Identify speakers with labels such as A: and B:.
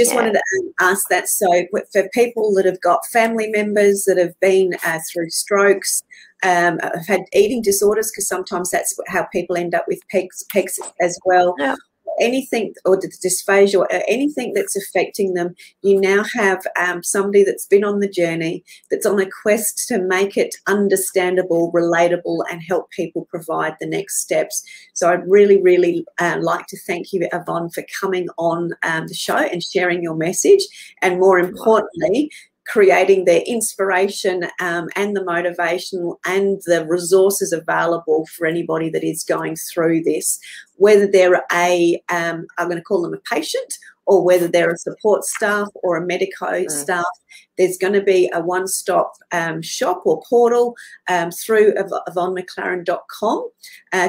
A: just yeah. wanted to ask that. So, for people that have got family members that have been uh, through strokes, um, have had eating disorders, because sometimes that's how people end up with PEGs, PEGs as well. Yeah anything or the dysphagia or anything that's affecting them, you now have um, somebody that's been on the journey, that's on a quest to make it understandable, relatable, and help people provide the next steps. So I'd really, really uh, like to thank you, Yvonne, for coming on um, the show and sharing your message. And more importantly, creating their inspiration um, and the motivation and the resources available for anybody that is going through this, whether they're a, am um, going to call them a patient or whether they're a support staff or a medico mm. staff, there's going to be a one-stop um, shop or portal um, through yvonnemclaren.com uh,